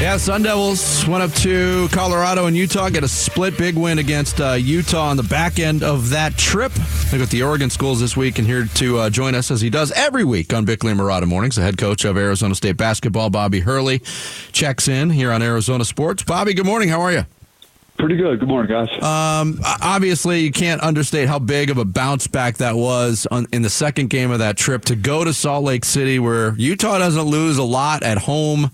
Yeah, Sun Devils went up to Colorado and Utah, get a split big win against uh, Utah on the back end of that trip. They got the Oregon schools this week and here to uh, join us as he does every week on Bickley and Marotta Mornings. The head coach of Arizona State basketball, Bobby Hurley, checks in here on Arizona Sports. Bobby, good morning. How are you? Pretty good. Good morning, guys. Um, obviously, you can't understate how big of a bounce back that was on, in the second game of that trip to go to Salt Lake City, where Utah doesn't lose a lot at home.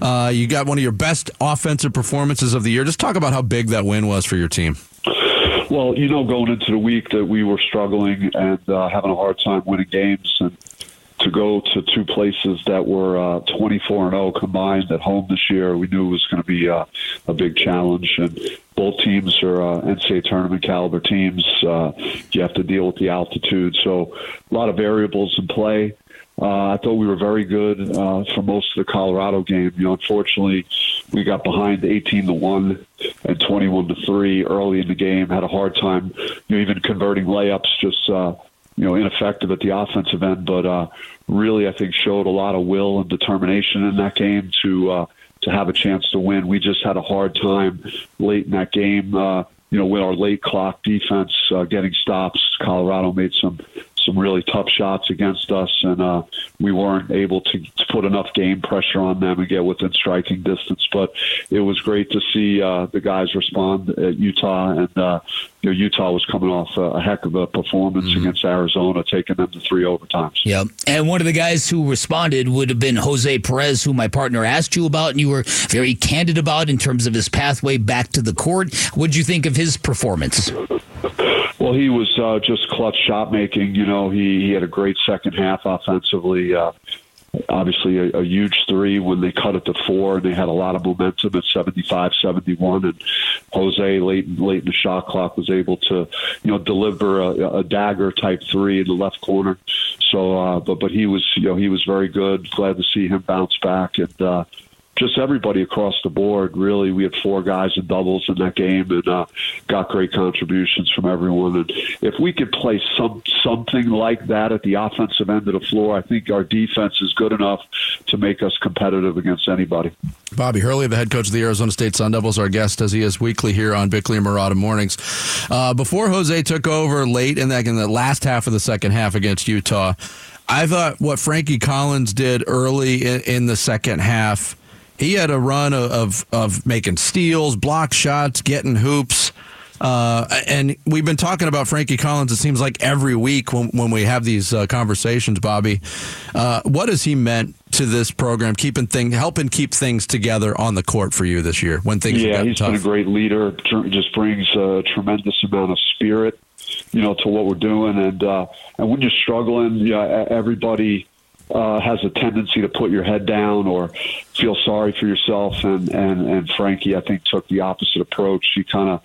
Uh, you got one of your best offensive performances of the year. Just talk about how big that win was for your team. Well, you know, going into the week that we were struggling and uh, having a hard time winning games, and to go to two places that were uh, 24 and 0 combined at home this year, we knew it was going to be uh, a big challenge. And both teams are uh, NCAA tournament caliber teams. Uh, you have to deal with the altitude, so a lot of variables in play. Uh, I thought we were very good uh, for most of the Colorado game. You know, unfortunately, we got behind 18 to one and 21 to three early in the game. Had a hard time, you know, even converting layups. Just you know, ineffective at the offensive end, but uh, really, I think showed a lot of will and determination in that game to uh, to have a chance to win. We just had a hard time late in that game. Uh, you know, with our late clock defense uh, getting stops, Colorado made some some really tough shots against us, and uh, we weren't able to, to put enough game pressure on them and get within striking distance. But it was great to see uh, the guys respond at Utah, and uh, you know, Utah was coming off a, a heck of a performance mm-hmm. against Arizona, taking them to three overtimes. Yep. And one of the guys who responded would have been Jose Perez, who my partner asked you about, and you were very candid about in terms of his pathway back to the court. What did you think of his performance? Well, he was uh, just clutch shot making. You know, he, he had a great second half offensively. Uh, obviously, a, a huge three when they cut it to four, and they had a lot of momentum at 75 71. And Jose, late, late in the shot clock, was able to, you know, deliver a, a dagger type three in the left corner. So, uh, but but he was, you know, he was very good. Glad to see him bounce back and. uh just everybody across the board. Really, we had four guys in doubles in that game, and uh, got great contributions from everyone. And if we could play some something like that at the offensive end of the floor, I think our defense is good enough to make us competitive against anybody. Bobby Hurley, the head coach of the Arizona State Sun Devils, our guest as he is weekly here on Bickley and Marotta Mornings. Uh, before Jose took over late in that in the last half of the second half against Utah. I thought what Frankie Collins did early in, in the second half he had a run of, of, of making steals, block shots, getting hoops. Uh, and we've been talking about Frankie Collins. It seems like every week when, when we have these uh, conversations, Bobby, uh, what has he meant to this program, keeping thing, helping keep things together on the court for you this year when things? Yeah, he's tough. been a great leader. Just brings a tremendous amount of spirit, you know, to what we're doing. And uh, and when you're struggling, yeah, everybody uh, has a tendency to put your head down or feel sorry for yourself. And, and, and Frankie, I think, took the opposite approach. He kind of,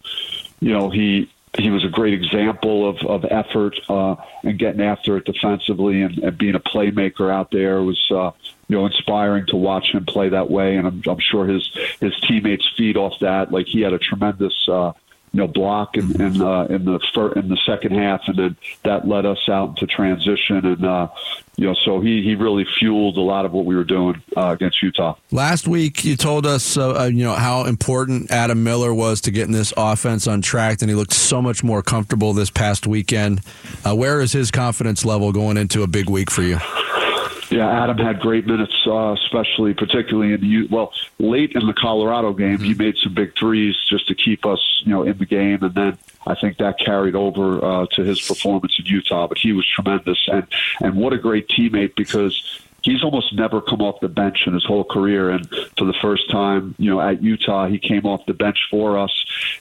you know, he, he was a great example of, of effort uh, and getting after it defensively and, and being a playmaker out there was uh, you know inspiring to watch him play that way and I'm, I'm sure his his teammates feed off that like he had a tremendous uh, you know block in in, uh, in the first, in the second half, and then that led us out into transition, and uh, you know so he he really fueled a lot of what we were doing uh, against Utah. Last week, you told us uh, uh, you know how important Adam Miller was to getting this offense on track, and he looked so much more comfortable this past weekend. Uh, where is his confidence level going into a big week for you? Yeah, Adam had great minutes, uh, especially particularly in the well late in the Colorado game. He mm-hmm. made some big threes just to keep us, you know, in the game, and then I think that carried over uh, to his performance in Utah. But he was tremendous, and and what a great teammate because he's almost never come off the bench in his whole career. And for the first time, you know, at Utah, he came off the bench for us.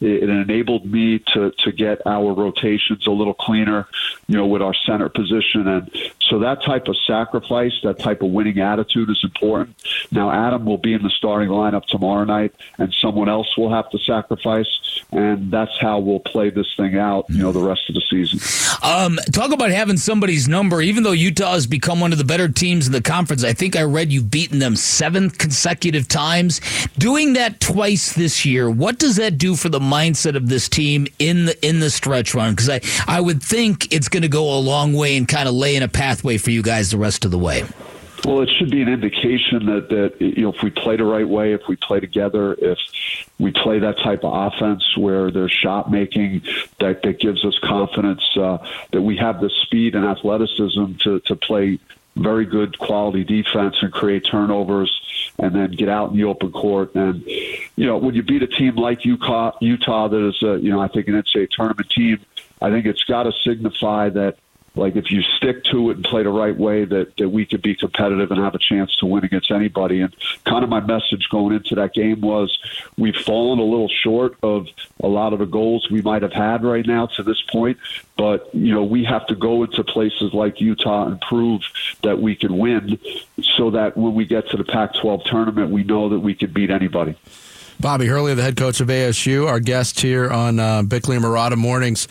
It, it enabled me to to get our rotations a little cleaner, you know, with our center position. And so that type of sacrifice, that type of winning attitude is important. Now, Adam will be in the starting lineup tomorrow night, and someone else will have to sacrifice. And that's how we'll play this thing out, you know, the rest of the season. Um, talk about having somebody's number, even though Utah has become one of the better teams in the conference. I think I read you've beaten them seven consecutive times. Doing that twice this year, what does that do for the mindset of this team in the in the stretch run? Because I, I would think it's going to go a long way in kind of laying a pathway for you guys the rest of the way. Well, it should be an indication that that you know if we play the right way, if we play together, if we play that type of offense where there's shot making, that that gives us confidence uh, that we have the speed and athleticism to to play very good quality defense and create turnovers and then get out in the open court. And, you know, when you beat a team like Utah, Utah that is, a, you know, I think an NCAA tournament team, I think it's got to signify that like if you stick to it and play the right way that, that we could be competitive and have a chance to win against anybody. And kind of my message going into that game was we've fallen a little short of a lot of the goals we might have had right now to this point. But you know we have to go into places like Utah and prove that we can win so that when we get to the Pac-12 tournament we know that we can beat anybody. Bobby Hurley, the head coach of ASU, our guest here on uh, Bickley and Marotta Mornings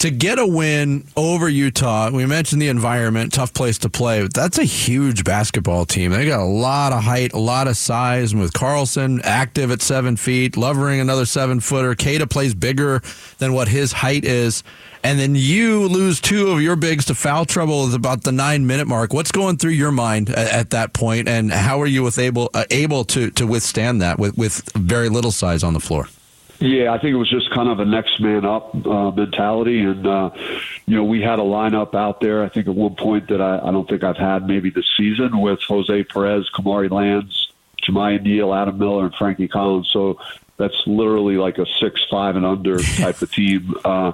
to get a win over Utah, we mentioned the environment, tough place to play. But that's a huge basketball team. They got a lot of height, a lot of size. And with Carlson active at seven feet, Lovering another seven footer, Keita plays bigger than what his height is. And then you lose two of your bigs to foul trouble at about the nine minute mark. What's going through your mind at, at that point, and how are you with able uh, able to to withstand that with with very little size on the floor? Yeah, I think it was just kind of a next man up uh, mentality, and uh, you know we had a lineup out there. I think at one point that I, I don't think I've had maybe this season with Jose Perez, Kamari Lands, Jamiya Neal, Adam Miller, and Frankie Collins. So that's literally like a six five and under type of team. Uh,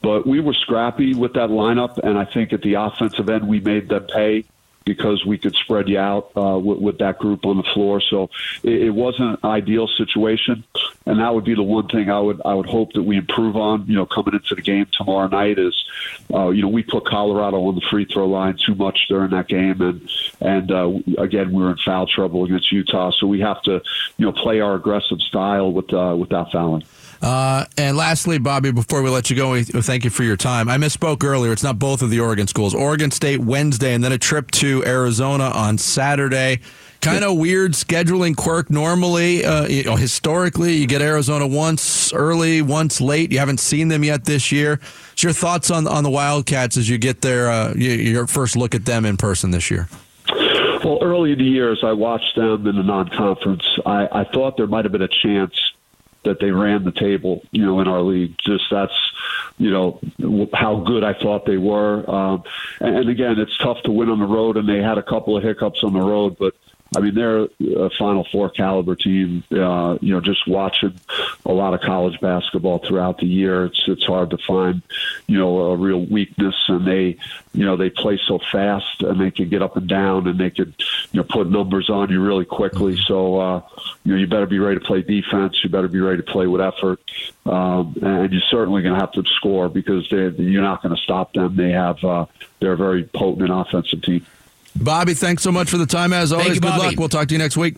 but we were scrappy with that lineup, and I think at the offensive end we made them pay because we could spread you out uh, with, with, that group on the floor. So it, it, wasn't an ideal situation, and that would be the one thing I would I would hope that we improve on. You know, coming into the game tomorrow night is, uh, you know, we put Colorado on the free throw line too much during that game, and and uh, again we were in foul trouble against Utah, so we have to you know play our aggressive style with uh, without fouling. Uh, and lastly, Bobby, before we let you go, we thank you for your time. I misspoke earlier. It's not both of the Oregon schools. Oregon State Wednesday, and then a trip to Arizona on Saturday. Kind of weird scheduling quirk. Normally, uh, you know, historically, you get Arizona once early, once late. You haven't seen them yet this year. What's your thoughts on on the Wildcats as you get their Uh, your first look at them in person this year. Well, early in the year, as I watched them in the non-conference. I, I thought there might have been a chance that they ran the table, you know, in our league. Just that's, you know, how good I thought they were. Um, and again, it's tough to win on the road, and they had a couple of hiccups on the road, but I mean, they're a Final Four caliber team. Uh, you know, just watching a lot of college basketball throughout the year, it's it's hard to find, you know, a real weakness. And they, you know, they play so fast and they can get up and down and they could, you know, put numbers on you really quickly. So, uh, you know, you better be ready to play defense. You better be ready to play with effort, um, and you're certainly going to have to score because they, you're not going to stop them. They have uh, they're a very potent offensive team. Bobby, thanks so much for the time as always. You, Good luck. We'll talk to you next week.